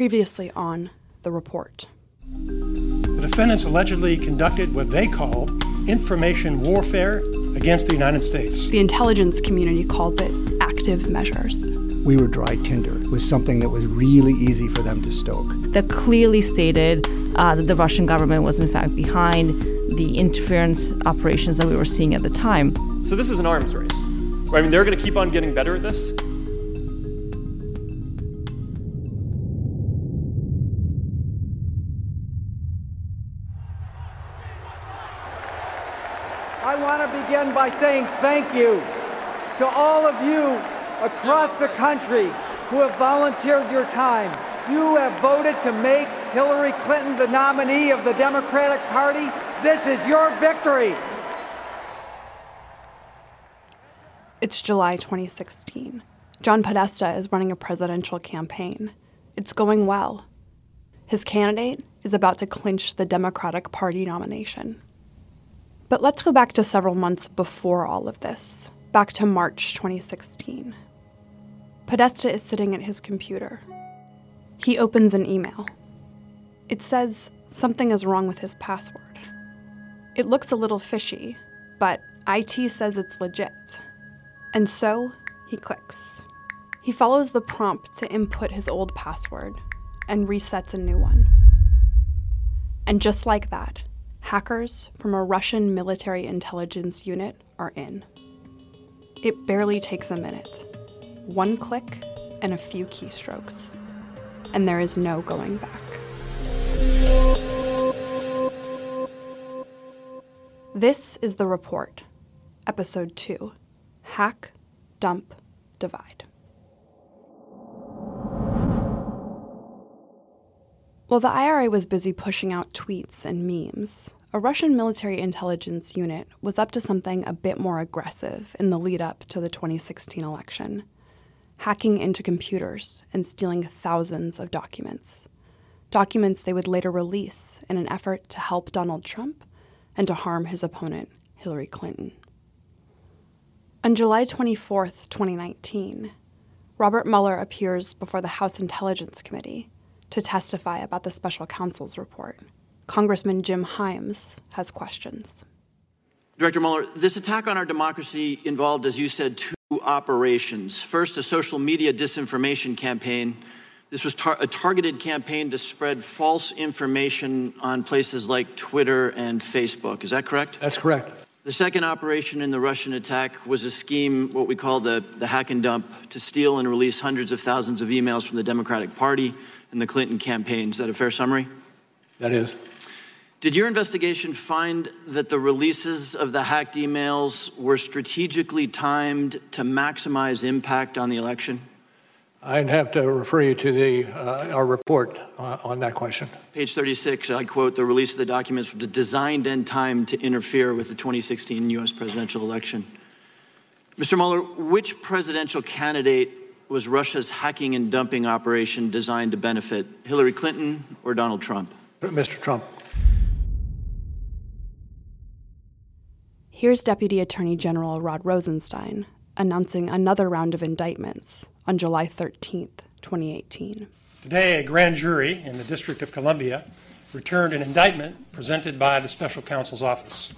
Previously on The Report. The defendants allegedly conducted what they called information warfare against the United States. The intelligence community calls it active measures. We were dry tinder. It was something that was really easy for them to stoke. That clearly stated uh, that the Russian government was in fact behind the interference operations that we were seeing at the time. So this is an arms race. Right? I mean, they're going to keep on getting better at this. By saying thank you to all of you across the country who have volunteered your time. You have voted to make Hillary Clinton the nominee of the Democratic Party. This is your victory. It's July 2016. John Podesta is running a presidential campaign. It's going well. His candidate is about to clinch the Democratic Party nomination. But let's go back to several months before all of this, back to March 2016. Podesta is sitting at his computer. He opens an email. It says something is wrong with his password. It looks a little fishy, but IT says it's legit. And so he clicks. He follows the prompt to input his old password and resets a new one. And just like that, hackers from a Russian military intelligence unit are in. It barely takes a minute. One click and a few keystrokes. And there is no going back. This is The Report, Episode 2 Hack, Dump, Divide. While the IRA was busy pushing out tweets and memes, a Russian military intelligence unit was up to something a bit more aggressive in the lead up to the 2016 election hacking into computers and stealing thousands of documents. Documents they would later release in an effort to help Donald Trump and to harm his opponent, Hillary Clinton. On July 24, 2019, Robert Mueller appears before the House Intelligence Committee to testify about the special counsel's report. Congressman Jim Himes has questions. Director Mueller, this attack on our democracy involved, as you said, two operations. First, a social media disinformation campaign. This was tar- a targeted campaign to spread false information on places like Twitter and Facebook. Is that correct? That's correct. The second operation in the Russian attack was a scheme, what we call the, the hack and dump, to steal and release hundreds of thousands of emails from the Democratic Party and the Clinton campaign. Is that a fair summary? That is. Did your investigation find that the releases of the hacked emails were strategically timed to maximize impact on the election? I'd have to refer you to the, uh, our report uh, on that question. Page 36, I quote, the release of the documents was designed and timed to interfere with the 2016 U.S. presidential election. Mr. Mueller, which presidential candidate was Russia's hacking and dumping operation designed to benefit, Hillary Clinton or Donald Trump? Mr. Trump. Here's Deputy Attorney General Rod Rosenstein announcing another round of indictments on July 13th, 2018. Today, a grand jury in the District of Columbia returned an indictment presented by the Special Counsel's Office.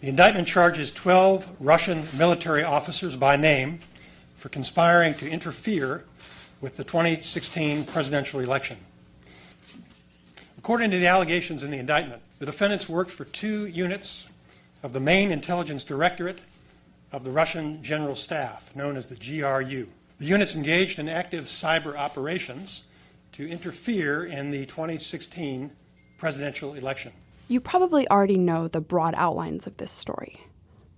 The indictment charges 12 Russian military officers by name for conspiring to interfere with the 2016 presidential election. According to the allegations in the indictment, the defendants worked for two units of the main intelligence directorate of the Russian General Staff, known as the GRU. The units engaged in active cyber operations to interfere in the 2016 presidential election. You probably already know the broad outlines of this story.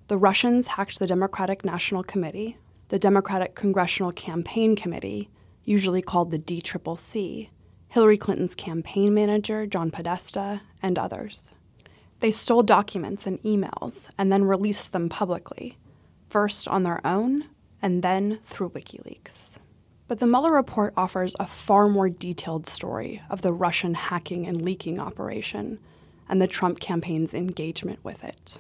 The Russians hacked the Democratic National Committee, the Democratic Congressional Campaign Committee, usually called the DCCC, Hillary Clinton's campaign manager, John Podesta, and others. They stole documents and emails and then released them publicly, first on their own and then through WikiLeaks. But the Mueller report offers a far more detailed story of the Russian hacking and leaking operation and the Trump campaign's engagement with it.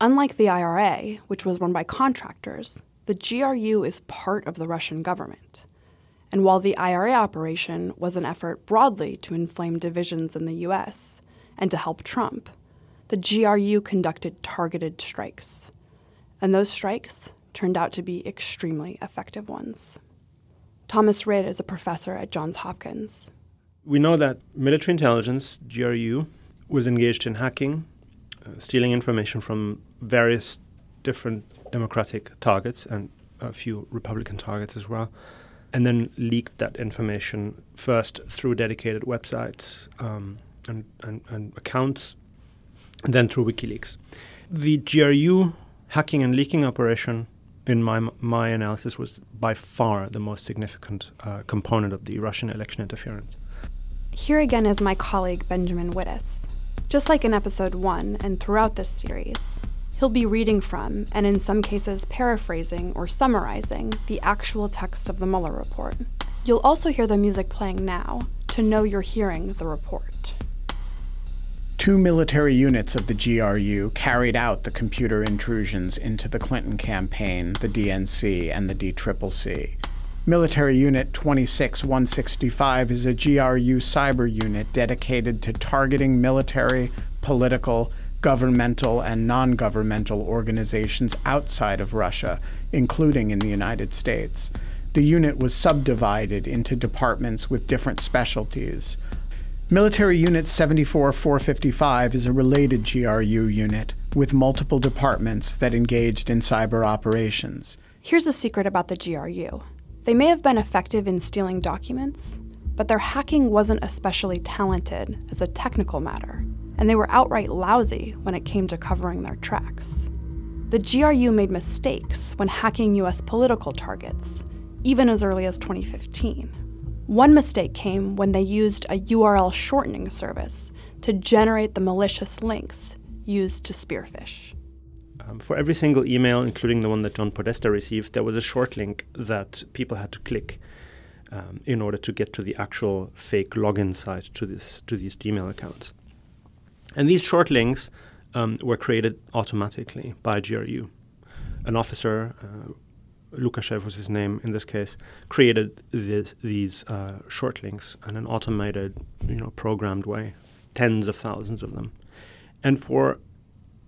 Unlike the IRA, which was run by contractors, the GRU is part of the Russian government. And while the IRA operation was an effort broadly to inflame divisions in the US and to help Trump, the GRU conducted targeted strikes. And those strikes turned out to be extremely effective ones. Thomas Rid is a professor at Johns Hopkins. We know that military intelligence, GRU, was engaged in hacking, uh, stealing information from various different Democratic targets and a few Republican targets as well, and then leaked that information first through dedicated websites um, and, and, and accounts, and then through WikiLeaks. The GRU hacking and leaking operation, in my, my analysis, was by far the most significant uh, component of the Russian election interference. Here again is my colleague Benjamin Wittes. Just like in episode one and throughout this series, he'll be reading from, and in some cases paraphrasing or summarizing, the actual text of the Mueller report. You'll also hear the music playing now to know you're hearing the report. Two military units of the GRU carried out the computer intrusions into the Clinton campaign, the DNC, and the DCCC. Military Unit 26165 is a GRU cyber unit dedicated to targeting military, political, governmental, and non governmental organizations outside of Russia, including in the United States. The unit was subdivided into departments with different specialties. Military Unit 74455 is a related GRU unit with multiple departments that engaged in cyber operations. Here's a secret about the GRU they may have been effective in stealing documents, but their hacking wasn't especially talented as a technical matter, and they were outright lousy when it came to covering their tracks. The GRU made mistakes when hacking US political targets, even as early as 2015. One mistake came when they used a URL shortening service to generate the malicious links used to spearphish. Um, for every single email, including the one that John Podesta received, there was a short link that people had to click um, in order to get to the actual fake login site to this to these Gmail accounts. And these short links um, were created automatically by GRU. An officer, uh, Lukashev was his name in this case, created this, these uh, short links in an automated, you know, programmed way, tens of thousands of them. And for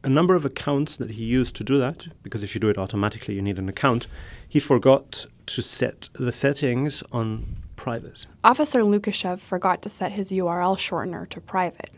a number of accounts that he used to do that, because if you do it automatically, you need an account, he forgot to set the settings on private. Officer Lukashev forgot to set his URL shortener to private.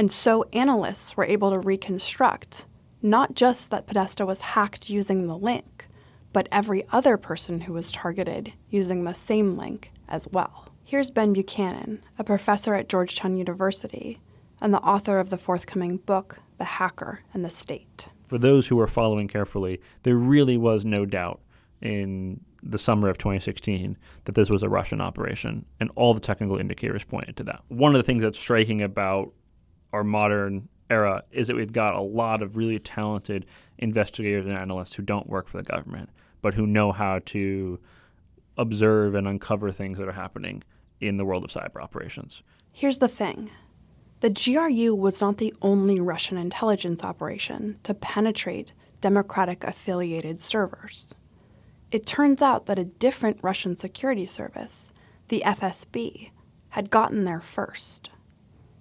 And so analysts were able to reconstruct not just that Podesta was hacked using the link, but every other person who was targeted using the same link as well. Here's Ben Buchanan, a professor at Georgetown University and the author of the forthcoming book, the hacker and the state. For those who are following carefully, there really was no doubt in the summer of 2016 that this was a Russian operation, and all the technical indicators pointed to that. One of the things that's striking about our modern era is that we've got a lot of really talented investigators and analysts who don't work for the government, but who know how to observe and uncover things that are happening in the world of cyber operations. Here's the thing the GRU was not the only Russian intelligence operation to penetrate Democratic affiliated servers. It turns out that a different Russian security service, the FSB, had gotten there first.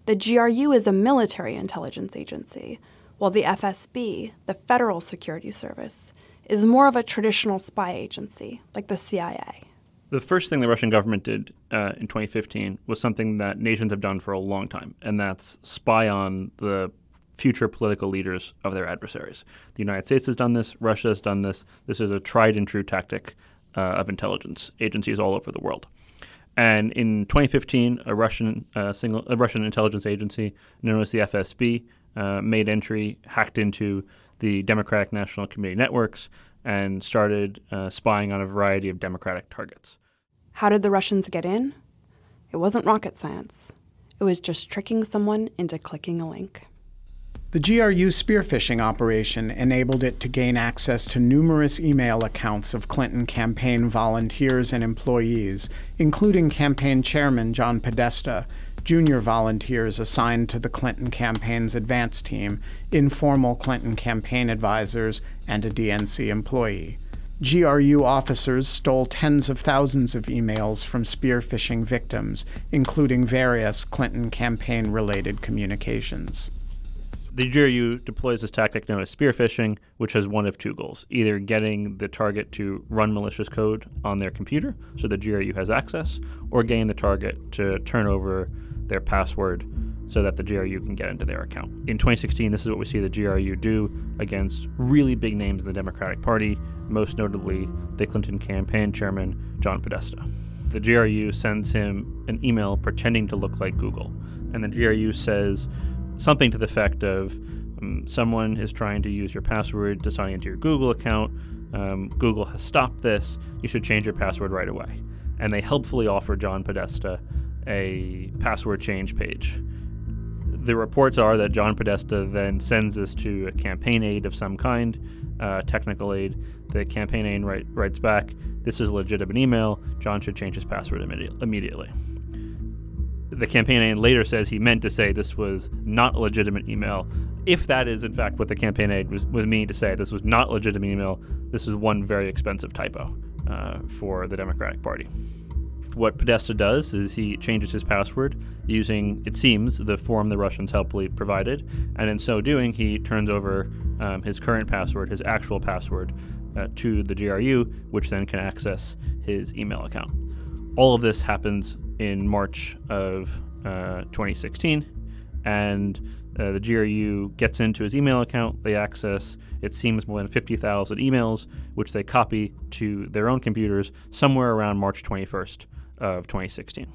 The GRU is a military intelligence agency, while the FSB, the Federal Security Service, is more of a traditional spy agency like the CIA. The first thing the Russian government did uh, in 2015 was something that nations have done for a long time, and that's spy on the future political leaders of their adversaries. The United States has done this, Russia has done this. This is a tried and true tactic uh, of intelligence agencies all over the world. And in 2015, a Russian uh, single a Russian intelligence agency known as the FSB uh, made entry, hacked into the Democratic National Committee networks, and started uh, spying on a variety of Democratic targets. How did the Russians get in? It wasn't rocket science. It was just tricking someone into clicking a link. The GRU spear phishing operation enabled it to gain access to numerous email accounts of Clinton campaign volunteers and employees, including campaign chairman John Podesta, junior volunteers assigned to the Clinton campaign's advance team, informal Clinton campaign advisors, and a DNC employee. GRU officers stole tens of thousands of emails from spear phishing victims, including various Clinton campaign related communications. The GRU deploys this tactic known as spear phishing, which has one of two goals either getting the target to run malicious code on their computer so the GRU has access, or getting the target to turn over their password so that the GRU can get into their account. In 2016, this is what we see the GRU do against really big names in the Democratic Party, most notably the Clinton campaign chairman, John Podesta. The GRU sends him an email pretending to look like Google, and the GRU says, something to the effect of um, someone is trying to use your password to sign into your Google account. Um, Google has stopped this. You should change your password right away. And they helpfully offer John Podesta a password change page. The reports are that John Podesta then sends this to a campaign aide of some kind, uh, technical aide. The campaign aide write, writes back, This is a legitimate email. John should change his password immedi- immediately the campaign aide later says he meant to say this was not a legitimate email. If that is in fact what the campaign aide was, was meaning to say, this was not a legitimate email. This is one very expensive typo uh, for the Democratic Party. What Podesta does is he changes his password using, it seems, the form the Russians helpfully provided, and in so doing, he turns over um, his current password, his actual password, uh, to the GRU, which then can access his email account. All of this happens in March of uh, 2016, and uh, the GRU gets into his email account. They access, it seems, more than 50,000 emails, which they copy to their own computers somewhere around March 21st of 2016.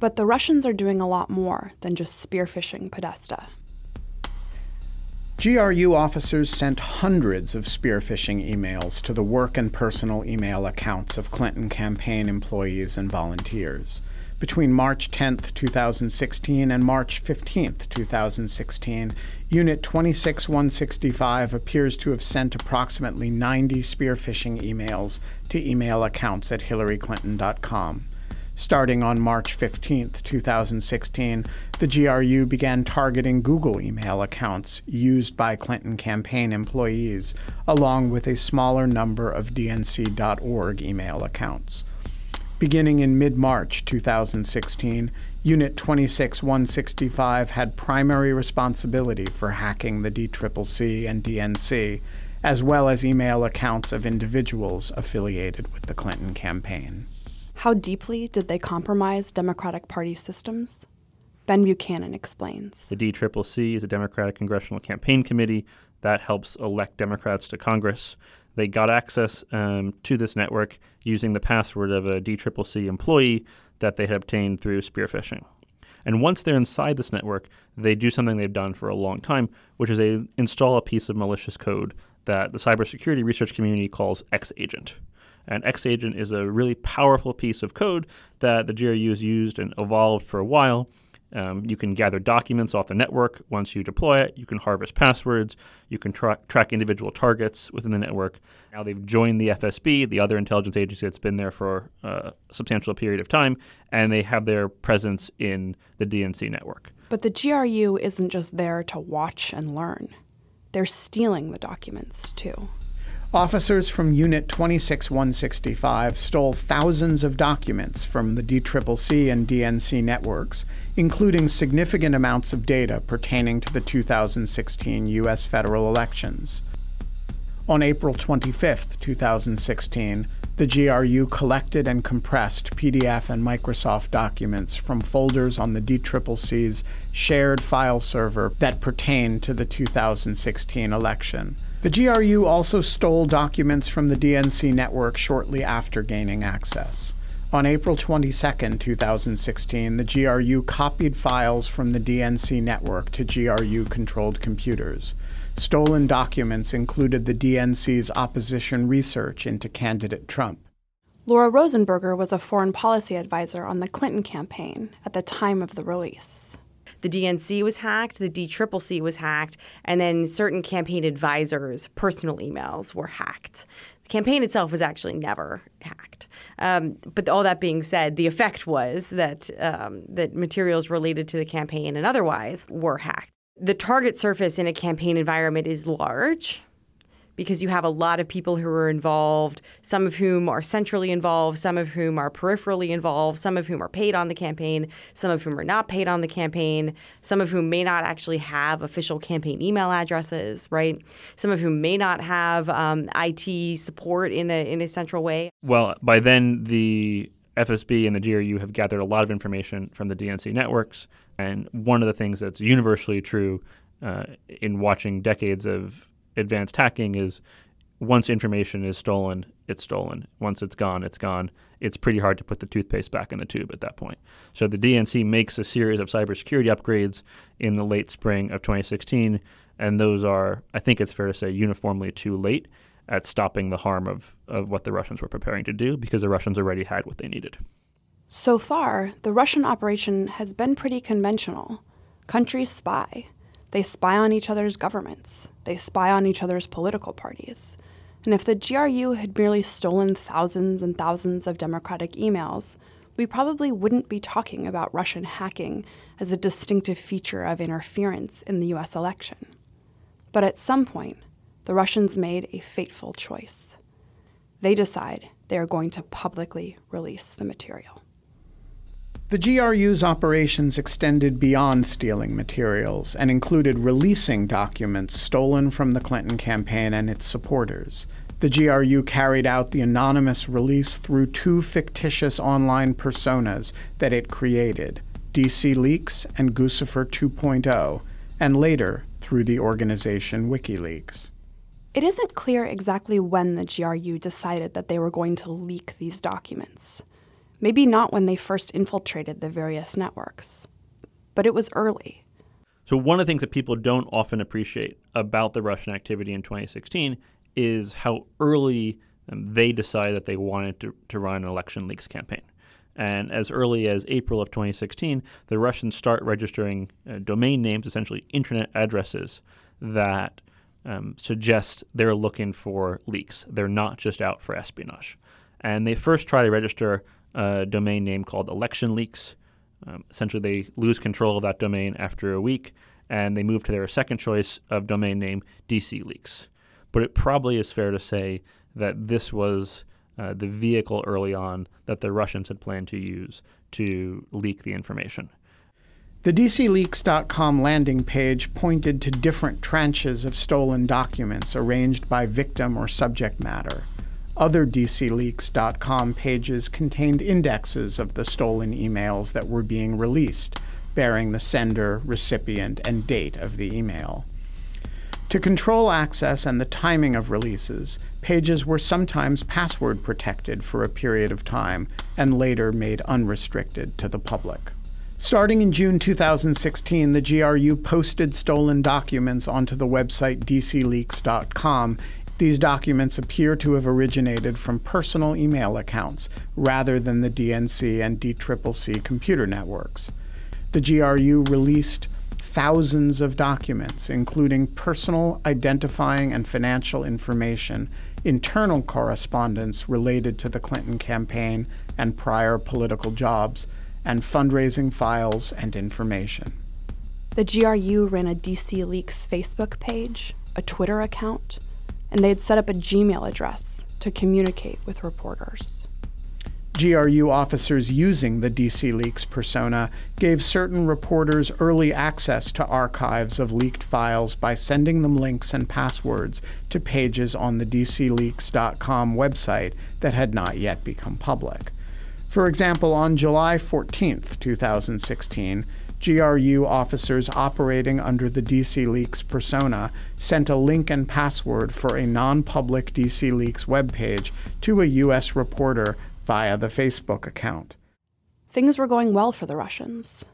But the Russians are doing a lot more than just spearphishing Podesta. GRU officers sent hundreds of spearphishing emails to the work and personal email accounts of Clinton campaign employees and volunteers. Between March 10, 2016 and March 15, 2016, Unit 26165 appears to have sent approximately 90 spearphishing emails to email accounts at hillaryclinton.com. Starting on March 15, 2016, the GRU began targeting Google email accounts used by Clinton campaign employees, along with a smaller number of DNC.org email accounts. Beginning in mid March 2016, Unit 26165 had primary responsibility for hacking the DCCC and DNC, as well as email accounts of individuals affiliated with the Clinton campaign. How deeply did they compromise Democratic Party systems? Ben Buchanan explains. The DCCC is a Democratic Congressional Campaign Committee that helps elect Democrats to Congress. They got access um, to this network using the password of a DCCC employee that they had obtained through spearphishing. And once they're inside this network, they do something they've done for a long time, which is they install a piece of malicious code that the cybersecurity research community calls X-Agent. And X-Agent is a really powerful piece of code that the GRU has used and evolved for a while um, you can gather documents off the network once you deploy it. You can harvest passwords. You can tra- track individual targets within the network. Now they've joined the FSB, the other intelligence agency that's been there for uh, a substantial period of time, and they have their presence in the DNC network. But the GRU isn't just there to watch and learn, they're stealing the documents too. Officers from Unit 26165 stole thousands of documents from the DCCC and DNC networks, including significant amounts of data pertaining to the 2016 U.S. federal elections. On April 25, 2016, the GRU collected and compressed PDF and Microsoft documents from folders on the DCCC's shared file server that pertain to the 2016 election. The GRU also stole documents from the DNC network shortly after gaining access. On April 22, 2016, the GRU copied files from the DNC network to GRU controlled computers. Stolen documents included the DNC's opposition research into candidate Trump. Laura Rosenberger was a foreign policy advisor on the Clinton campaign at the time of the release. The DNC was hacked, the DCCC was hacked, and then certain campaign advisors' personal emails were hacked. The campaign itself was actually never hacked. Um, but all that being said, the effect was that um, that materials related to the campaign and otherwise were hacked. The target surface in a campaign environment is large because you have a lot of people who are involved, some of whom are centrally involved, some of whom are peripherally involved, some of whom are paid on the campaign, some of whom are not paid on the campaign, some of whom may not actually have official campaign email addresses, right? Some of whom may not have um, IT support in a, in a central way. Well, by then, the FSB and the GRU have gathered a lot of information from the DNC networks. And one of the things that's universally true uh, in watching decades of advanced hacking is once information is stolen, it's stolen. Once it's gone, it's gone. It's pretty hard to put the toothpaste back in the tube at that point. So the DNC makes a series of cybersecurity upgrades in the late spring of 2016, and those are, I think it's fair to say, uniformly too late at stopping the harm of, of what the Russians were preparing to do because the Russians already had what they needed. So far, the Russian operation has been pretty conventional. Countries spy. They spy on each other's governments. They spy on each other's political parties. And if the GRU had merely stolen thousands and thousands of Democratic emails, we probably wouldn't be talking about Russian hacking as a distinctive feature of interference in the US election. But at some point, the Russians made a fateful choice. They decide they are going to publicly release the material. The GRU's operations extended beyond stealing materials and included releasing documents stolen from the Clinton campaign and its supporters. The GRU carried out the anonymous release through two fictitious online personas that it created DC Leaks and Guccifer 2.0, and later through the organization WikiLeaks. It isn't clear exactly when the GRU decided that they were going to leak these documents. Maybe not when they first infiltrated the various networks, but it was early. So, one of the things that people don't often appreciate about the Russian activity in 2016 is how early um, they decided that they wanted to, to run an election leaks campaign. And as early as April of 2016, the Russians start registering uh, domain names, essentially internet addresses, that um, suggest they're looking for leaks. They're not just out for espionage. And they first try to register a domain name called Election Leaks. Um, essentially, they lose control of that domain after a week, and they move to their second choice of domain name, DC Leaks. But it probably is fair to say that this was uh, the vehicle early on that the Russians had planned to use to leak the information. The DCLeaks.com landing page pointed to different tranches of stolen documents arranged by victim or subject matter. Other DCLeaks.com pages contained indexes of the stolen emails that were being released, bearing the sender, recipient, and date of the email. To control access and the timing of releases, pages were sometimes password protected for a period of time and later made unrestricted to the public. Starting in June 2016, the GRU posted stolen documents onto the website dcleaks.com these documents appear to have originated from personal email accounts rather than the DNC and DCCC computer networks. The GRU released thousands of documents, including personal, identifying, and financial information, internal correspondence related to the Clinton campaign and prior political jobs, and fundraising files and information. The GRU ran a DC Leaks Facebook page, a Twitter account, and they had set up a Gmail address to communicate with reporters. GRU officers using the DC Leaks persona gave certain reporters early access to archives of leaked files by sending them links and passwords to pages on the DCLeaks.com website that had not yet become public. For example, on July 14, 2016, GRU officers operating under the DC Leaks persona sent a link and password for a non public DC Leaks webpage to a U.S. reporter via the Facebook account. Things were going well for the Russians,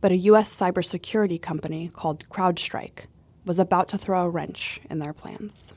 but a U.S. cybersecurity company called CrowdStrike was about to throw a wrench in their plans.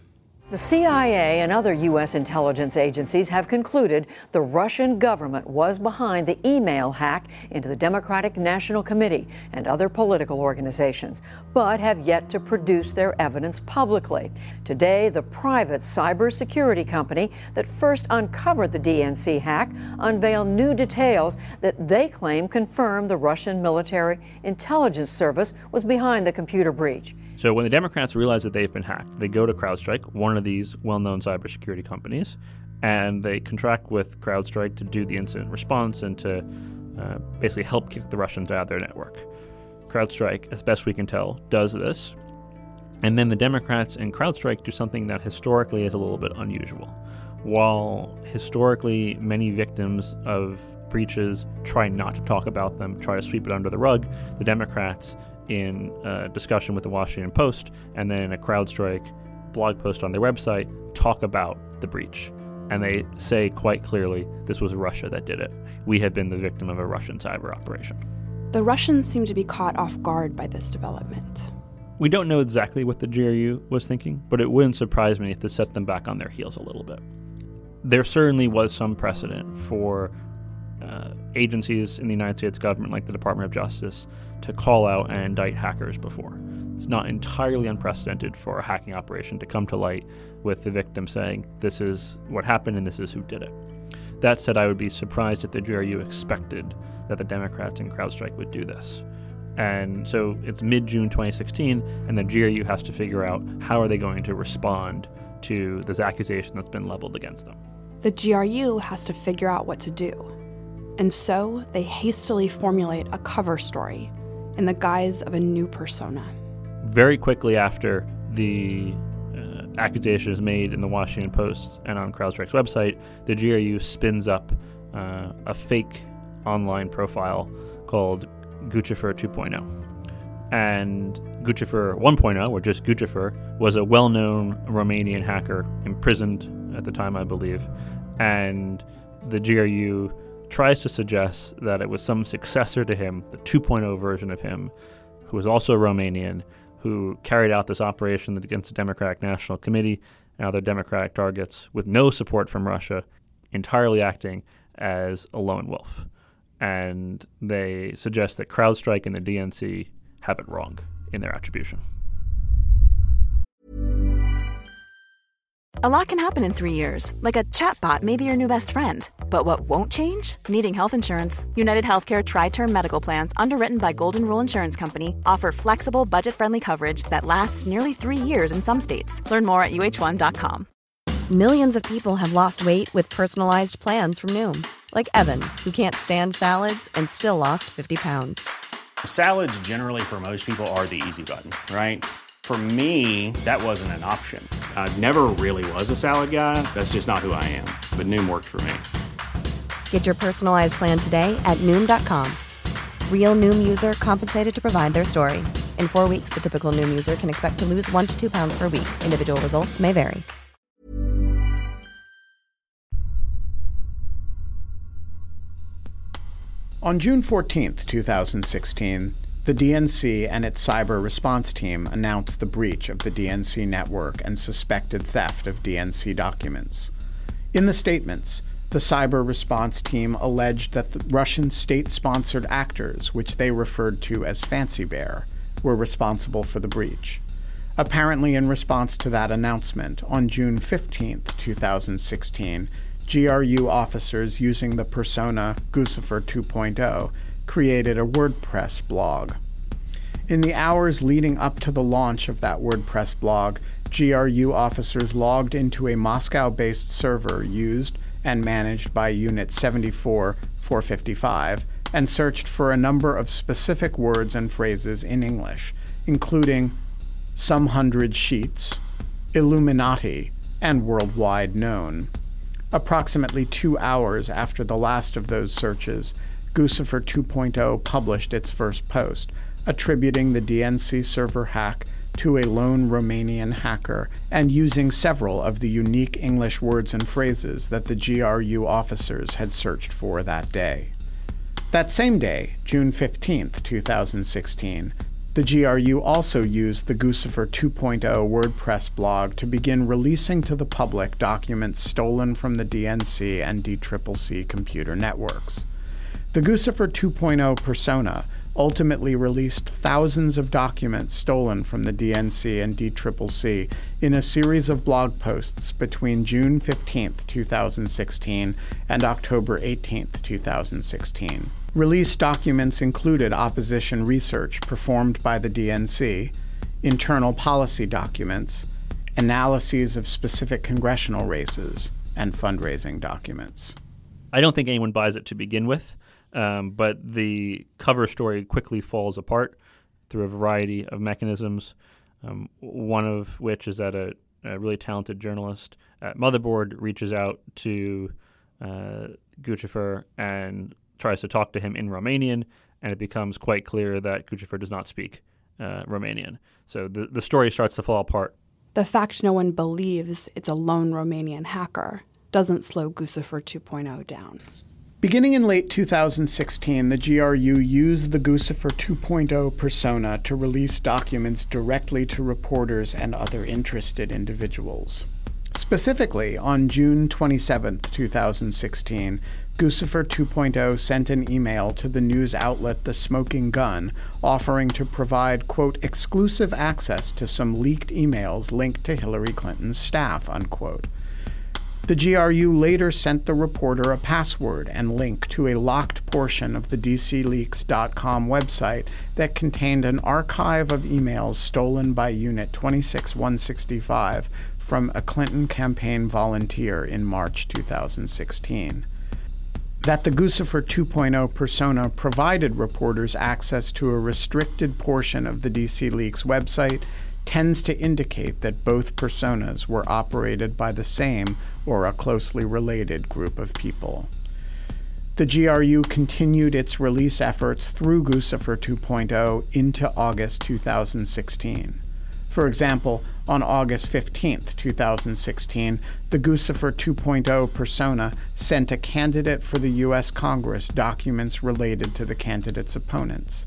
The CIA and other U.S. intelligence agencies have concluded the Russian government was behind the email hack into the Democratic National Committee and other political organizations, but have yet to produce their evidence publicly. Today, the private cybersecurity company that first uncovered the DNC hack unveiled new details that they claim confirm the Russian military intelligence service was behind the computer breach. So when the Democrats realize that they've been hacked, they go to CrowdStrike, one of these well-known cybersecurity companies, and they contract with CrowdStrike to do the incident response and to uh, basically help kick the Russians out of their network. CrowdStrike, as best we can tell, does this. And then the Democrats and CrowdStrike do something that historically is a little bit unusual. While historically many victims of breaches try not to talk about them, try to sweep it under the rug, the Democrats in a discussion with the Washington Post and then in a CrowdStrike blog post on their website talk about the breach. And they say quite clearly this was Russia that did it. We have been the victim of a Russian cyber operation. The Russians seem to be caught off guard by this development. We don't know exactly what the GRU was thinking, but it wouldn't surprise me if this set them back on their heels a little bit. There certainly was some precedent for uh, agencies in the United States government, like the Department of Justice, to call out and indict hackers before. It's not entirely unprecedented for a hacking operation to come to light with the victim saying, This is what happened and this is who did it. That said, I would be surprised if the GRU expected that the Democrats and CrowdStrike would do this. And so it's mid June 2016, and the GRU has to figure out how are they going to respond to this accusation that's been leveled against them. The GRU has to figure out what to do. And so they hastily formulate a cover story in the guise of a new persona. Very quickly after the uh, accusation is made in the Washington Post and on CrowdStrike's website, the GRU spins up uh, a fake online profile called Guccifer 2.0. And Guccifer 1.0, or just Guccifer, was a well known Romanian hacker imprisoned at the time, I believe. And the GRU tries to suggest that it was some successor to him, the 2.0 version of him, who was also Romanian, who carried out this operation against the Democratic National Committee and other Democratic targets with no support from Russia, entirely acting as a lone wolf. And they suggest that CrowdStrike and the DNC have it wrong in their attribution. A lot can happen in three years, like a chatbot may be your new best friend. But what won't change? Needing health insurance. United Healthcare Tri Term Medical Plans, underwritten by Golden Rule Insurance Company, offer flexible, budget friendly coverage that lasts nearly three years in some states. Learn more at uh1.com. Millions of people have lost weight with personalized plans from Noom, like Evan, who can't stand salads and still lost 50 pounds. Salads, generally, for most people, are the easy button, right? For me, that wasn't an option. I never really was a salad guy. That's just not who I am. But Noom worked for me. Get your personalized plan today at Noom.com. Real Noom user compensated to provide their story. In four weeks, the typical Noom user can expect to lose one to two pounds per week. Individual results may vary. On June 14, 2016, the DNC and its cyber response team announced the breach of the DNC network and suspected theft of DNC documents. In the statements, the cyber response team alleged that the Russian state sponsored actors, which they referred to as Fancy Bear, were responsible for the breach. Apparently, in response to that announcement, on June 15, 2016, GRU officers using the persona Guccifer 2.0 created a WordPress blog. In the hours leading up to the launch of that WordPress blog, GRU officers logged into a Moscow based server used and managed by Unit 74 455 and searched for a number of specific words and phrases in English, including some hundred sheets, Illuminati, and worldwide known. Approximately two hours after the last of those searches, Guccifer 2.0 published its first post, attributing the DNC server hack to a lone Romanian hacker and using several of the unique English words and phrases that the GRU officers had searched for that day. That same day, June 15, 2016, the GRU also used the Guccifer 2.0 WordPress blog to begin releasing to the public documents stolen from the DNC and DCCC computer networks. The Guccifer 2.0 persona ultimately released thousands of documents stolen from the DNC and DCCC in a series of blog posts between June 15, 2016 and October 18, 2016. Released documents included opposition research performed by the DNC, internal policy documents, analyses of specific congressional races, and fundraising documents. I don't think anyone buys it to begin with. Um, but the cover story quickly falls apart through a variety of mechanisms. Um, one of which is that a, a, really talented journalist at Motherboard reaches out to uh, Guccifer and tries to talk to him in Romanian, and it becomes quite clear that Guccifer does not speak uh, Romanian. So the, the story starts to fall apart. The fact no one believes it's a lone Romanian hacker doesn't slow Guccifer 2.0 down. Beginning in late 2016, the GRU used the Guccifer 2.0 persona to release documents directly to reporters and other interested individuals. Specifically, on June 27, 2016, Guccifer 2.0 sent an email to the news outlet The Smoking Gun offering to provide, quote, exclusive access to some leaked emails linked to Hillary Clinton's staff, unquote. The GRU later sent the reporter a password and link to a locked portion of the DCLeaks.com website that contained an archive of emails stolen by Unit 26165 from a Clinton campaign volunteer in March 2016. That the Guccifer 2.0 persona provided reporters access to a restricted portion of the DC Leaks website tends to indicate that both personas were operated by the same or a closely related group of people. The GRU continued its release efforts through Guccifer 2.0 into August 2016. For example, on August 15, 2016, the Guccifer 2.0 persona sent a candidate for the U.S. Congress documents related to the candidate's opponents.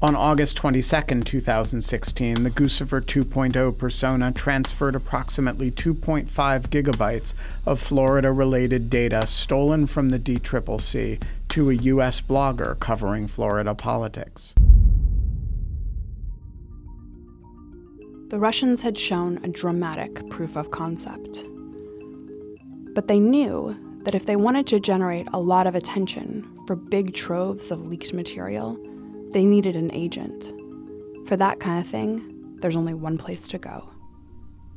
On August 22, 2016, the Guccifer 2.0 persona transferred approximately 2.5 gigabytes of Florida related data stolen from the DCCC to a U.S. blogger covering Florida politics. The Russians had shown a dramatic proof of concept. But they knew that if they wanted to generate a lot of attention for big troves of leaked material, they needed an agent. For that kind of thing, there's only one place to go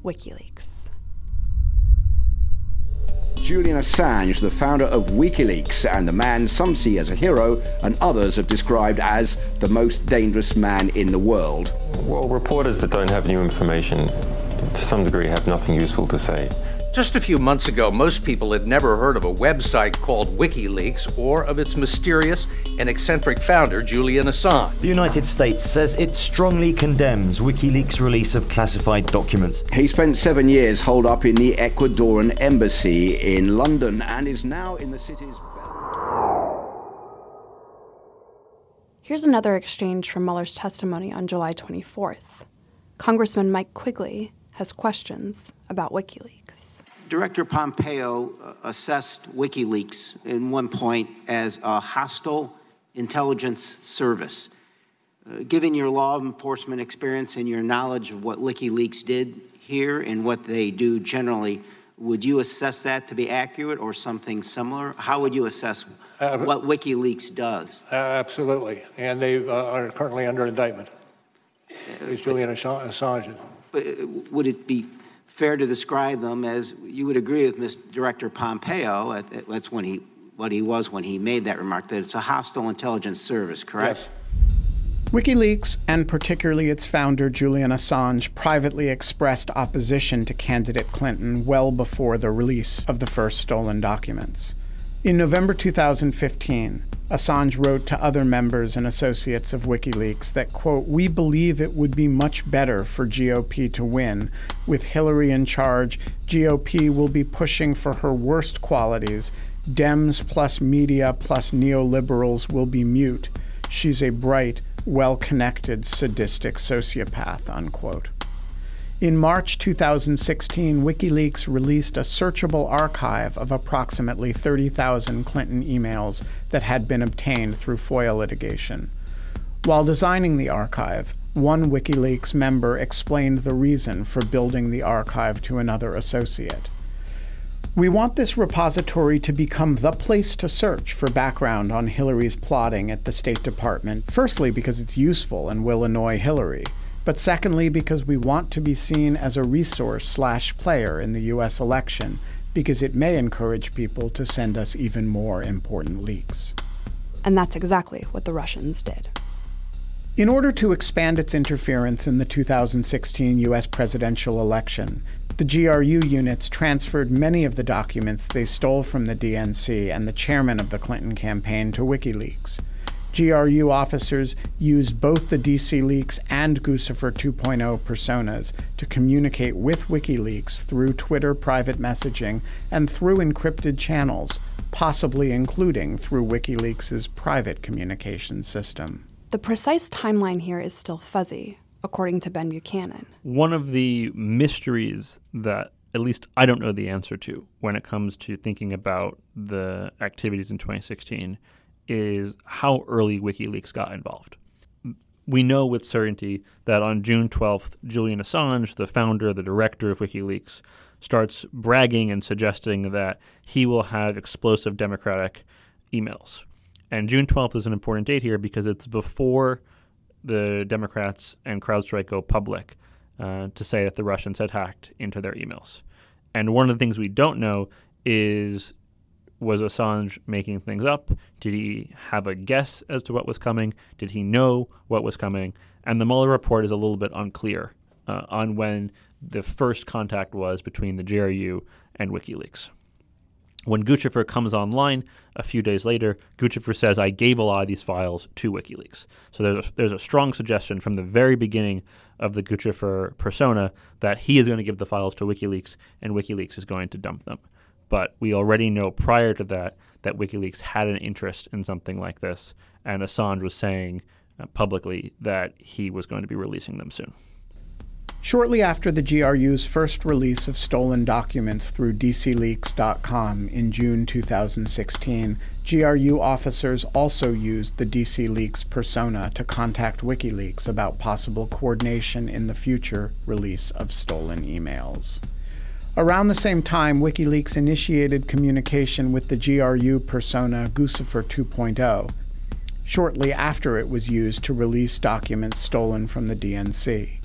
WikiLeaks. Julian Assange, the founder of WikiLeaks, and the man some see as a hero and others have described as the most dangerous man in the world. Well, reporters that don't have new information, to some degree, have nothing useful to say. Just a few months ago, most people had never heard of a website called WikiLeaks or of its mysterious and eccentric founder, Julian Assange. The United States says it strongly condemns WikiLeaks' release of classified documents. He spent seven years holed up in the Ecuadorian embassy in London and is now in the city's. Here's another exchange from Mueller's testimony on July 24th. Congressman Mike Quigley has questions about WikiLeaks. Director Pompeo uh, assessed WikiLeaks in one point as a hostile intelligence service. Uh, given your law enforcement experience and your knowledge of what WikiLeaks did here and what they do generally, would you assess that to be accurate or something similar? How would you assess uh, what WikiLeaks does? absolutely, and they uh, are currently under indictment. Is Julian Assange. But uh, would it be fair to describe them as you would agree with Mr. Director Pompeo. That's when he what he was when he made that remark that it's a hostile intelligence service, correct? Yes. WikiLeaks, and particularly its founder, Julian Assange, privately expressed opposition to candidate Clinton well before the release of the first stolen documents. In November 2015, Assange wrote to other members and associates of WikiLeaks that, quote, we believe it would be much better for GOP to win. With Hillary in charge, GOP will be pushing for her worst qualities. Dems plus media plus neoliberals will be mute. She's a bright, well connected, sadistic sociopath, unquote. In March 2016, WikiLeaks released a searchable archive of approximately 30,000 Clinton emails that had been obtained through FOIA litigation. While designing the archive, one WikiLeaks member explained the reason for building the archive to another associate. We want this repository to become the place to search for background on Hillary's plotting at the State Department, firstly because it's useful and will annoy Hillary but secondly because we want to be seen as a resource slash player in the US election because it may encourage people to send us even more important leaks. And that's exactly what the Russians did. In order to expand its interference in the 2016 US presidential election, the GRU units transferred many of the documents they stole from the DNC and the chairman of the Clinton campaign to WikiLeaks. GRU officers used both the DC Leaks and Guccifer 2.0 personas to communicate with WikiLeaks through Twitter private messaging and through encrypted channels, possibly including through WikiLeaks' private communication system. The precise timeline here is still fuzzy, according to Ben Buchanan. One of the mysteries that at least I don't know the answer to when it comes to thinking about the activities in 2016 is how early WikiLeaks got involved. We know with certainty that on June 12th, Julian Assange, the founder, the director of WikiLeaks, starts bragging and suggesting that he will have explosive democratic emails. And June 12th is an important date here because it's before the Democrats and CrowdStrike go public uh, to say that the Russians had hacked into their emails. And one of the things we don't know is was Assange making things up? Did he have a guess as to what was coming? Did he know what was coming? And the Mueller report is a little bit unclear uh, on when the first contact was between the GRU and WikiLeaks. When Guccifer comes online a few days later, Guccifer says, I gave a lot of these files to WikiLeaks. So there's a, there's a strong suggestion from the very beginning of the Guccifer persona that he is going to give the files to WikiLeaks and WikiLeaks is going to dump them. But we already know prior to that that WikiLeaks had an interest in something like this, and Assange was saying uh, publicly that he was going to be releasing them soon. Shortly after the GRU's first release of stolen documents through DCLeaks.com in June 2016, GRU officers also used the DCLeaks persona to contact WikiLeaks about possible coordination in the future release of stolen emails. Around the same time, WikiLeaks initiated communication with the GRU persona Guccifer 2.0, shortly after it was used to release documents stolen from the DNC.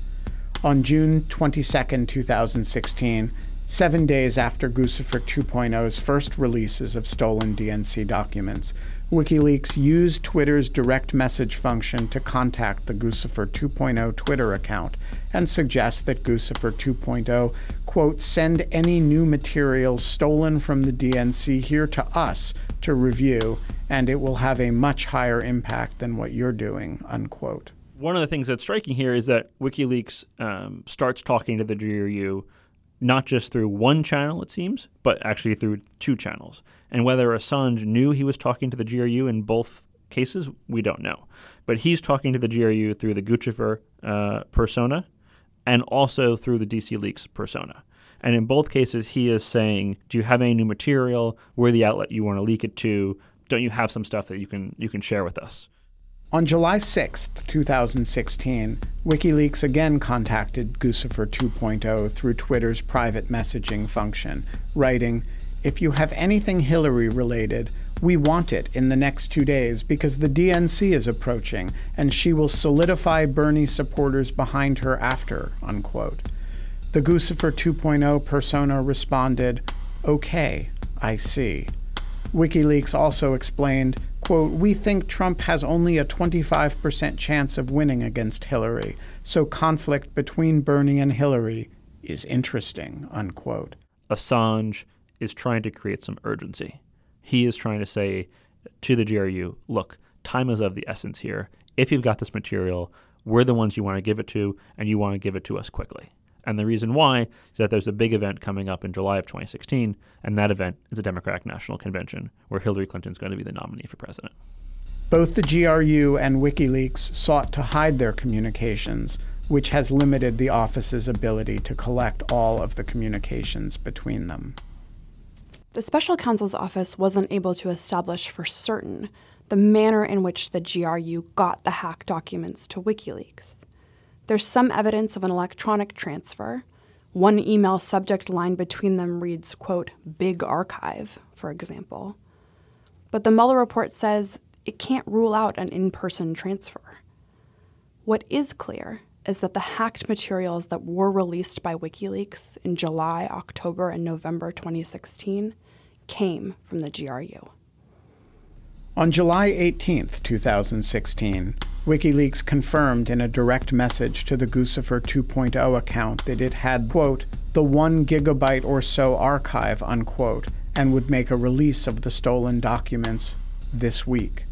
On June 22, 2016, seven days after Guccifer 2.0's first releases of stolen DNC documents, WikiLeaks used Twitter's direct message function to contact the Guccifer 2.0 Twitter account and suggest that Guccifer 2.0, quote, send any new material stolen from the DNC here to us to review, and it will have a much higher impact than what you're doing, unquote. One of the things that's striking here is that WikiLeaks um, starts talking to the GRU not just through one channel, it seems, but actually through two channels. And whether Assange knew he was talking to the GRU in both cases, we don't know. But he's talking to the GRU through the Guccifer uh, persona and also through the DC Leaks persona. And in both cases, he is saying, "Do you have any new material? We're the outlet you want to leak it to. Don't you have some stuff that you can you can share with us?" On July 6, 2016, WikiLeaks again contacted Guccifer 2.0 through Twitter's private messaging function, writing, If you have anything Hillary related, we want it in the next two days because the DNC is approaching and she will solidify Bernie supporters behind her after. Unquote. The Guccifer 2.0 persona responded, Okay, I see. WikiLeaks also explained, quote, We think Trump has only a 25% chance of winning against Hillary, so conflict between Bernie and Hillary is interesting, unquote. Assange is trying to create some urgency. He is trying to say, to the GRU, look, time is of the essence here. If you've got this material, we're the ones you want to give it to, and you want to give it to us quickly. And the reason why is that there's a big event coming up in July of 2016, and that event is a Democratic National Convention where Hillary Clinton is going to be the nominee for president. Both the GRU and WikiLeaks sought to hide their communications, which has limited the office's ability to collect all of the communications between them. The special counsel's office wasn't able to establish for certain the manner in which the GRU got the hack documents to WikiLeaks. There's some evidence of an electronic transfer. One email subject line between them reads, quote, big archive, for example. But the Mueller report says it can't rule out an in person transfer. What is clear is that the hacked materials that were released by WikiLeaks in July, October, and November 2016 came from the GRU. On July 18, 2016, WikiLeaks confirmed in a direct message to the Guccifer 2.0 account that it had, quote, the one gigabyte or so archive, unquote, and would make a release of the stolen documents this week.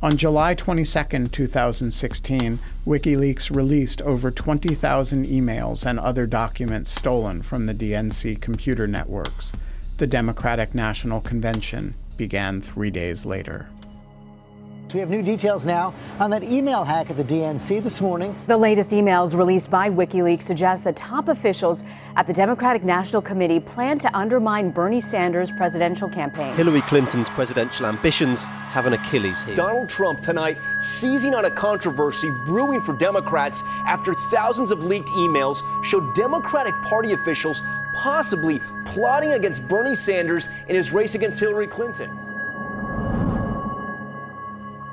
On July 22, 2016, WikiLeaks released over 20,000 emails and other documents stolen from the DNC computer networks. The Democratic National Convention began three days later. We have new details now on that email hack at the DNC this morning. The latest emails released by WikiLeaks suggest that top officials at the Democratic National Committee plan to undermine Bernie Sanders' presidential campaign. Hillary Clinton's presidential ambitions have an Achilles heel. Donald Trump tonight seizing on a controversy brewing for Democrats after thousands of leaked emails showed Democratic Party officials possibly plotting against Bernie Sanders in his race against Hillary Clinton.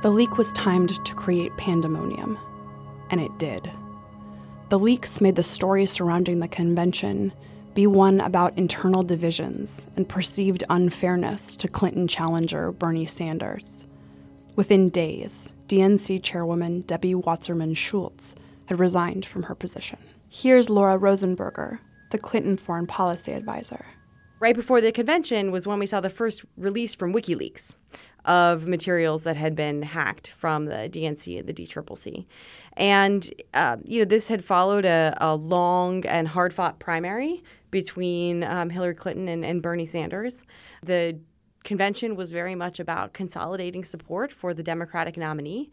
The leak was timed to create pandemonium, and it did. The leaks made the story surrounding the convention be one about internal divisions and perceived unfairness to Clinton challenger Bernie Sanders. Within days, DNC chairwoman Debbie Wasserman Schultz had resigned from her position. Here's Laura Rosenberger, the Clinton foreign policy advisor. Right before the convention was when we saw the first release from WikiLeaks of materials that had been hacked from the DNC and the DCCC. And, uh, you know, this had followed a, a long and hard fought primary between um, Hillary Clinton and, and Bernie Sanders. The convention was very much about consolidating support for the Democratic nominee.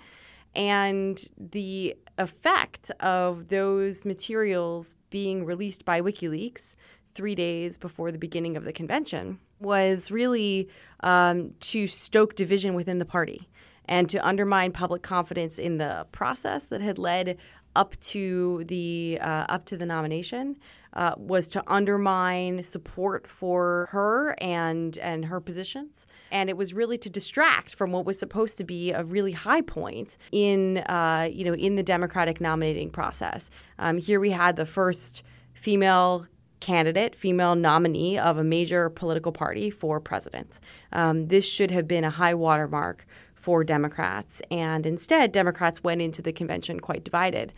And the effect of those materials being released by WikiLeaks three days before the beginning of the convention was really um, to stoke division within the party and to undermine public confidence in the process that had led up to the uh, up to the nomination uh, was to undermine support for her and and her positions, and it was really to distract from what was supposed to be a really high point in uh, you know in the Democratic nominating process. Um, here we had the first female candidate, female nominee of a major political party for president. Um, this should have been a high watermark for Democrats, and instead, Democrats went into the convention quite divided.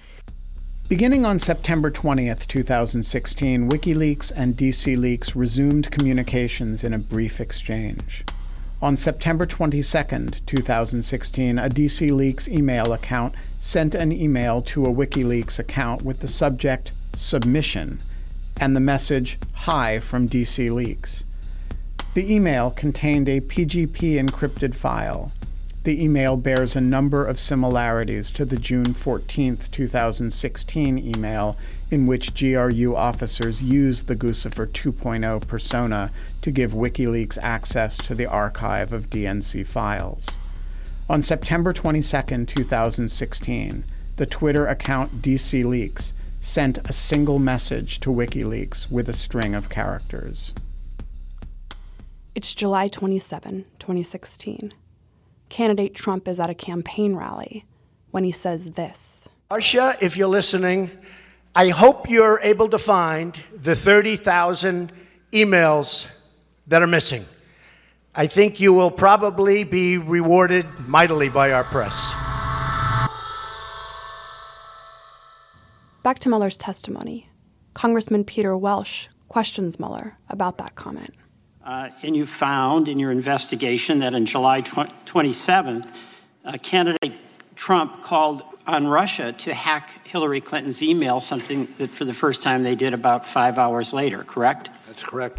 Beginning on September 20th, 2016, WikiLeaks and DC Leaks resumed communications in a brief exchange. On September 22nd, 2016, a DC Leaks email account sent an email to a WikiLeaks account with the subject Submission and the message Hi from DC Leaks. The email contained a PGP encrypted file. The email bears a number of similarities to the June 14, 2016 email in which GRU officers used the Guccifer 2.0 persona to give WikiLeaks access to the archive of DNC files. On September 22, 2016, the Twitter account DC Leaks sent a single message to WikiLeaks with a string of characters. It's July 27, 2016. Candidate Trump is at a campaign rally when he says this Russia, if you're listening, I hope you're able to find the 30,000 emails that are missing. I think you will probably be rewarded mightily by our press. Back to Mueller's testimony. Congressman Peter Welch questions Mueller about that comment. Uh, and you found in your investigation that on July 27th, uh, candidate Trump called on Russia to hack Hillary Clinton's email, something that for the first time they did about five hours later, correct? That's correct.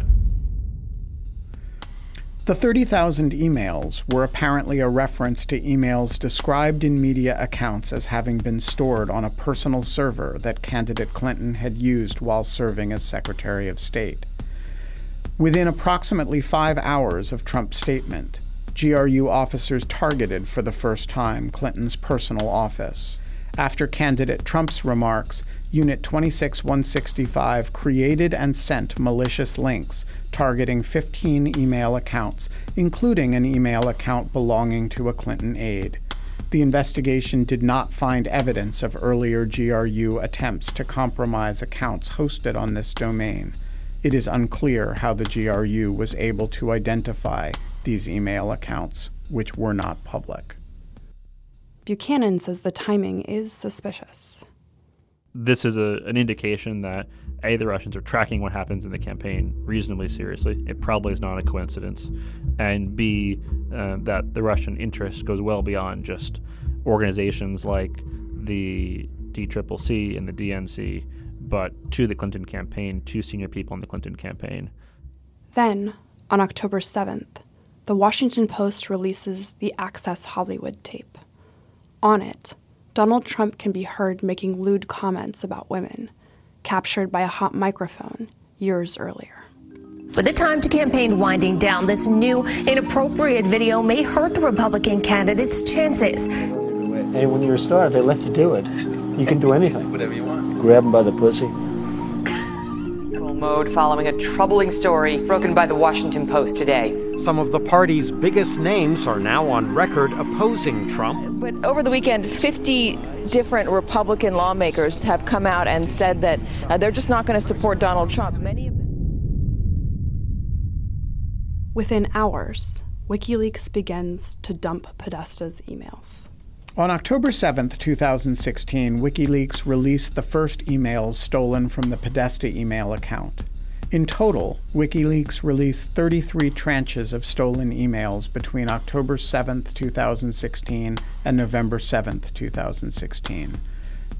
The 30,000 emails were apparently a reference to emails described in media accounts as having been stored on a personal server that candidate Clinton had used while serving as Secretary of State. Within approximately five hours of Trump's statement, GRU officers targeted for the first time Clinton's personal office. After candidate Trump's remarks, Unit 26165 created and sent malicious links targeting 15 email accounts, including an email account belonging to a Clinton aide. The investigation did not find evidence of earlier GRU attempts to compromise accounts hosted on this domain. It is unclear how the GRU was able to identify these email accounts, which were not public. Buchanan says the timing is suspicious. This is a, an indication that A, the Russians are tracking what happens in the campaign reasonably seriously. It probably is not a coincidence. And B, uh, that the Russian interest goes well beyond just organizations like the DCCC and the DNC, but to the Clinton campaign, to senior people in the Clinton campaign. Then, on October 7th, the Washington Post releases the Access Hollywood tape. On it, Donald Trump can be heard making lewd comments about women, captured by a hot microphone years earlier. With the time to campaign winding down, this new inappropriate video may hurt the Republican candidate's chances. Hey, when you're a star, they let you do it. You can do anything. Whatever you want. Grab them by the pussy. Mode following a troubling story broken by the Washington Post today. Some of the party's biggest names are now on record opposing Trump. But over the weekend, 50 different Republican lawmakers have come out and said that uh, they're just not going to support Donald Trump. Many of them. Within hours, WikiLeaks begins to dump Podesta's emails. On October 7, 2016, WikiLeaks released the first emails stolen from the Podesta email account. In total, WikiLeaks released 33 tranches of stolen emails between October 7, 2016 and November 7, 2016.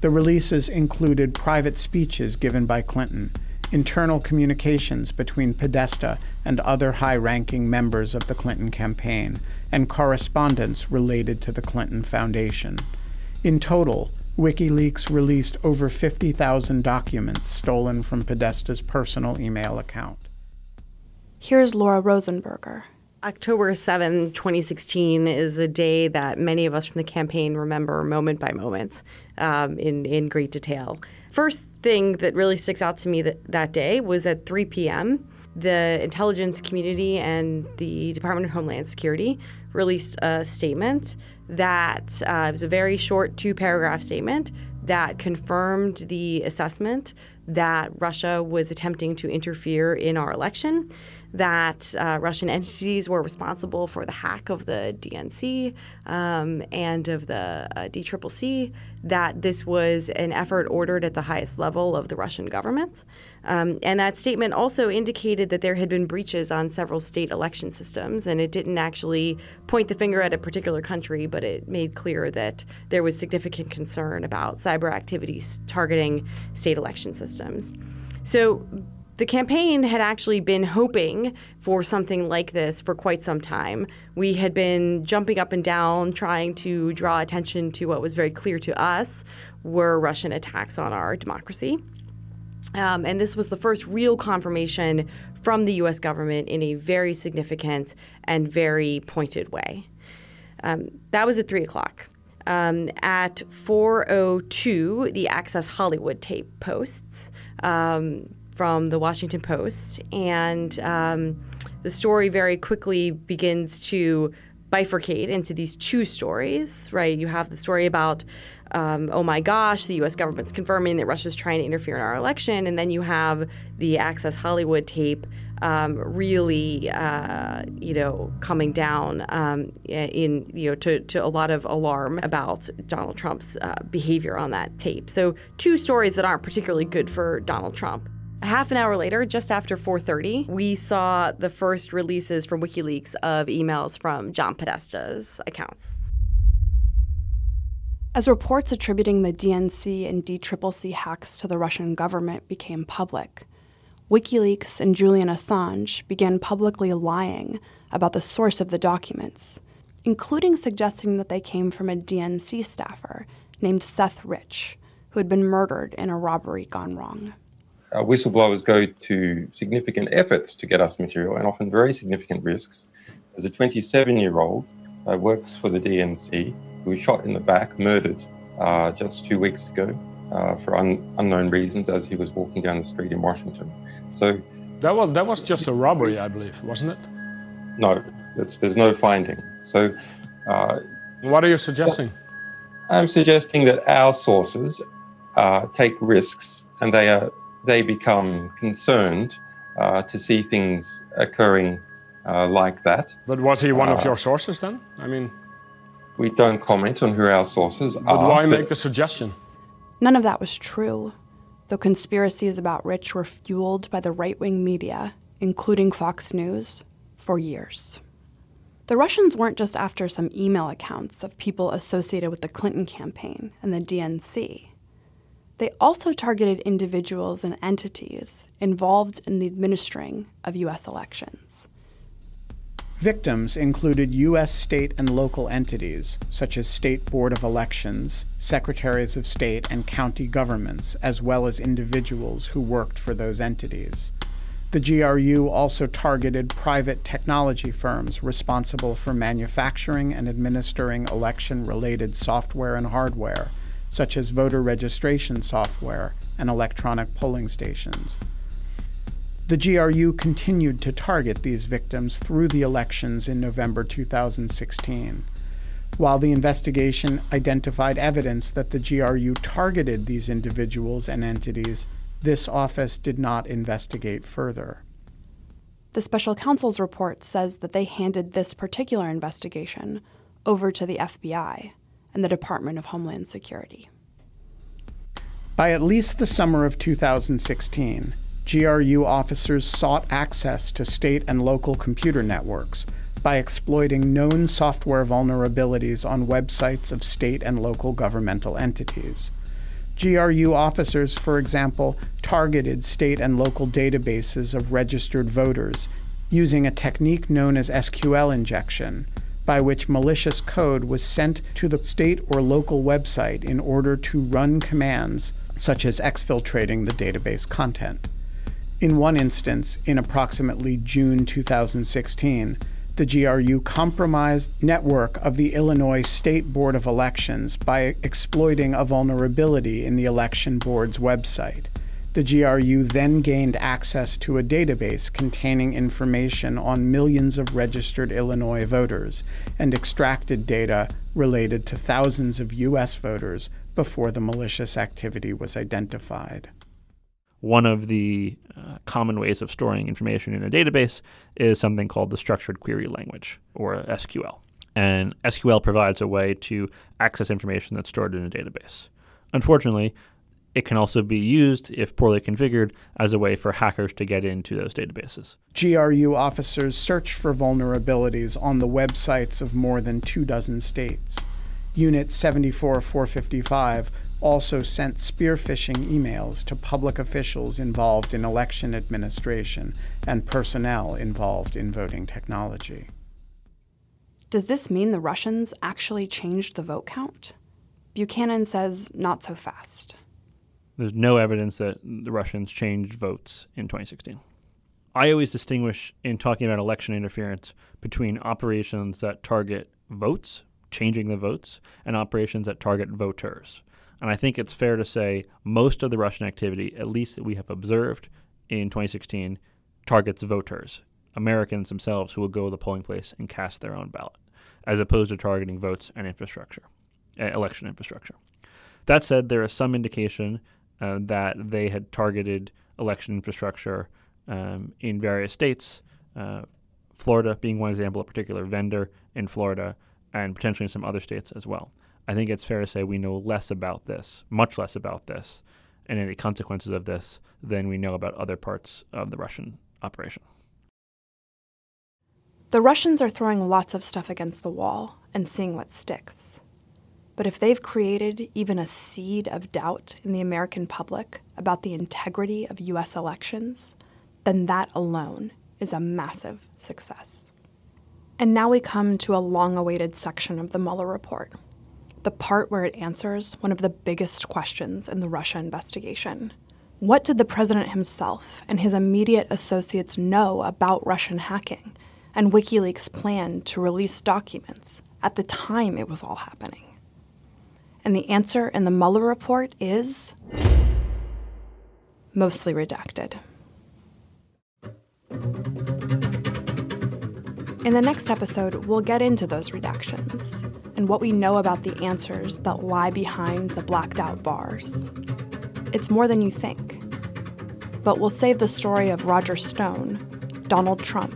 The releases included private speeches given by Clinton, internal communications between Podesta and other high ranking members of the Clinton campaign, and correspondence related to the Clinton Foundation. In total, WikiLeaks released over 50,000 documents stolen from Podesta's personal email account. Here's Laura Rosenberger. October 7, 2016 is a day that many of us from the campaign remember moment by moment um, in, in great detail. First thing that really sticks out to me that, that day was at 3 p.m., the intelligence community and the Department of Homeland Security released a statement that uh, was a very short two paragraph statement that confirmed the assessment that Russia was attempting to interfere in our election, that uh, Russian entities were responsible for the hack of the DNC um, and of the uh, DCCC, that this was an effort ordered at the highest level of the Russian government. Um, and that statement also indicated that there had been breaches on several state election systems, and it didn't actually point the finger at a particular country, but it made clear that there was significant concern about cyber activities targeting state election systems. So the campaign had actually been hoping for something like this for quite some time. We had been jumping up and down trying to draw attention to what was very clear to us were Russian attacks on our democracy. Um, and this was the first real confirmation from the US government in a very significant and very pointed way. Um, that was at 3 o'clock. Um, at 4:02, the Access Hollywood tape posts um, from the Washington Post, and um, the story very quickly begins to bifurcate into these two stories. Right, you have the story about um, oh my gosh, the U.S. government's confirming that Russia's trying to interfere in our election, and then you have the Access Hollywood tape um, really, uh, you know, coming down um, in you know to, to a lot of alarm about Donald Trump's uh, behavior on that tape. So two stories that aren't particularly good for Donald Trump. A half an hour later, just after 4:30, we saw the first releases from WikiLeaks of emails from John Podesta's accounts. As reports attributing the DNC and DCCC hacks to the Russian government became public, WikiLeaks and Julian Assange began publicly lying about the source of the documents, including suggesting that they came from a DNC staffer named Seth Rich, who had been murdered in a robbery gone wrong. Uh, whistleblowers go to significant efforts to get us material and often very significant risks. As a 27 year old I works for the DNC who was shot in the back, murdered uh, just two weeks ago uh, for un- unknown reasons as he was walking down the street in Washington. So that was that was just a robbery, I believe, wasn't it? No, there's no finding. So, uh, what are you suggesting? I'm suggesting that our sources uh, take risks and they are they become concerned uh, to see things occurring uh, like that. But was he one of your sources then? I mean, We don't comment on who our sources but are. why but- make the suggestion? None of that was true, though conspiracies about Rich were fueled by the right wing media, including Fox News, for years. The Russians weren't just after some email accounts of people associated with the Clinton campaign and the DNC. They also targeted individuals and entities involved in the administering of U.S. elections. Victims included U.S. state and local entities, such as State Board of Elections, secretaries of state, and county governments, as well as individuals who worked for those entities. The GRU also targeted private technology firms responsible for manufacturing and administering election related software and hardware, such as voter registration software and electronic polling stations. The GRU continued to target these victims through the elections in November 2016. While the investigation identified evidence that the GRU targeted these individuals and entities, this office did not investigate further. The special counsel's report says that they handed this particular investigation over to the FBI and the Department of Homeland Security. By at least the summer of 2016, GRU officers sought access to state and local computer networks by exploiting known software vulnerabilities on websites of state and local governmental entities. GRU officers, for example, targeted state and local databases of registered voters using a technique known as SQL injection, by which malicious code was sent to the state or local website in order to run commands such as exfiltrating the database content. In one instance, in approximately June 2016, the GRU compromised network of the Illinois State Board of Elections by exploiting a vulnerability in the election board's website. The GRU then gained access to a database containing information on millions of registered Illinois voters and extracted data related to thousands of U.S. voters before the malicious activity was identified. One of the uh, common ways of storing information in a database is something called the structured query language, or SQL. And SQL provides a way to access information that's stored in a database. Unfortunately, it can also be used, if poorly configured, as a way for hackers to get into those databases. GRU officers search for vulnerabilities on the websites of more than two dozen states. Unit 74455 also sent spear phishing emails to public officials involved in election administration and personnel involved in voting technology. Does this mean the Russians actually changed the vote count? Buchanan says not so fast. There's no evidence that the Russians changed votes in 2016. I always distinguish in talking about election interference between operations that target votes, changing the votes, and operations that target voters. And I think it's fair to say most of the Russian activity, at least that we have observed in 2016, targets voters, Americans themselves who will go to the polling place and cast their own ballot, as opposed to targeting votes and infrastructure, uh, election infrastructure. That said, there is some indication uh, that they had targeted election infrastructure um, in various states, uh, Florida being one example, a particular vendor in Florida, and potentially in some other states as well. I think it's fair to say we know less about this, much less about this, and any consequences of this than we know about other parts of the Russian operation. The Russians are throwing lots of stuff against the wall and seeing what sticks. But if they've created even a seed of doubt in the American public about the integrity of U.S. elections, then that alone is a massive success. And now we come to a long awaited section of the Mueller report, the part where it answers one of the biggest questions in the Russia investigation. What did the president himself and his immediate associates know about Russian hacking and WikiLeaks' plan to release documents at the time it was all happening? And the answer in the Mueller report is mostly redacted. In the next episode, we'll get into those redactions and what we know about the answers that lie behind the blacked out bars. It's more than you think. But we'll save the story of Roger Stone, Donald Trump,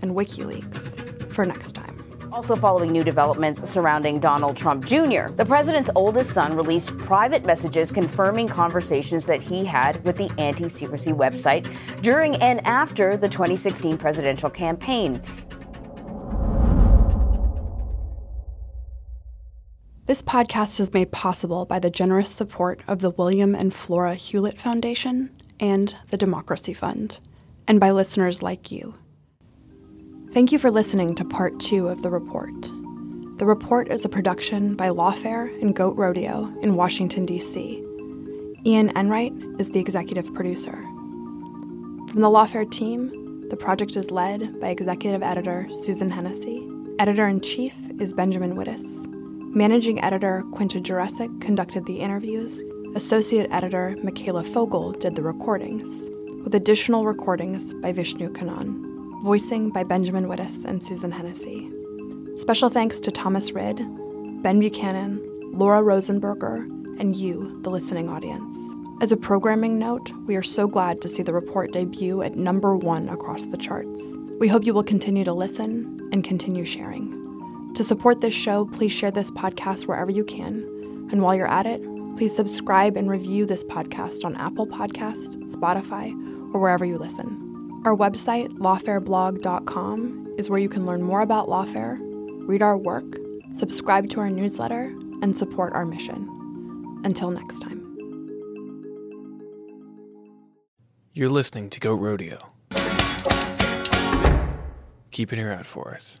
and WikiLeaks for next time. Also, following new developments surrounding Donald Trump Jr., the president's oldest son released private messages confirming conversations that he had with the anti secrecy website during and after the 2016 presidential campaign. This podcast is made possible by the generous support of the William and Flora Hewlett Foundation and the Democracy Fund, and by listeners like you. Thank you for listening to part two of The Report. The Report is a production by Lawfare and Goat Rodeo in Washington, D.C. Ian Enright is the executive producer. From the Lawfare team, the project is led by executive editor Susan Hennessey. Editor in chief is Benjamin Wittes. Managing editor Quinta Jurecic conducted the interviews. Associate editor Mikhaila Fogel did the recordings, with additional recordings by Vishnu Kannan voicing by Benjamin Wittes and Susan Hennessey. Special thanks to Thomas Rid, Ben Buchanan, Laura Rosenberger, and you, the listening audience. As a programming note, we are so glad to see the report debut at number one across the charts. We hope you will continue to listen and continue sharing. To support this show, please share this podcast wherever you can. And while you're at it, please subscribe and review this podcast on Apple Podcast, Spotify, or wherever you listen. Our website, lawfareblog.com, is where you can learn more about Lawfare, read our work, subscribe to our newsletter, and support our mission. Until next time. You're listening to Goat Rodeo. Keep an ear out for us.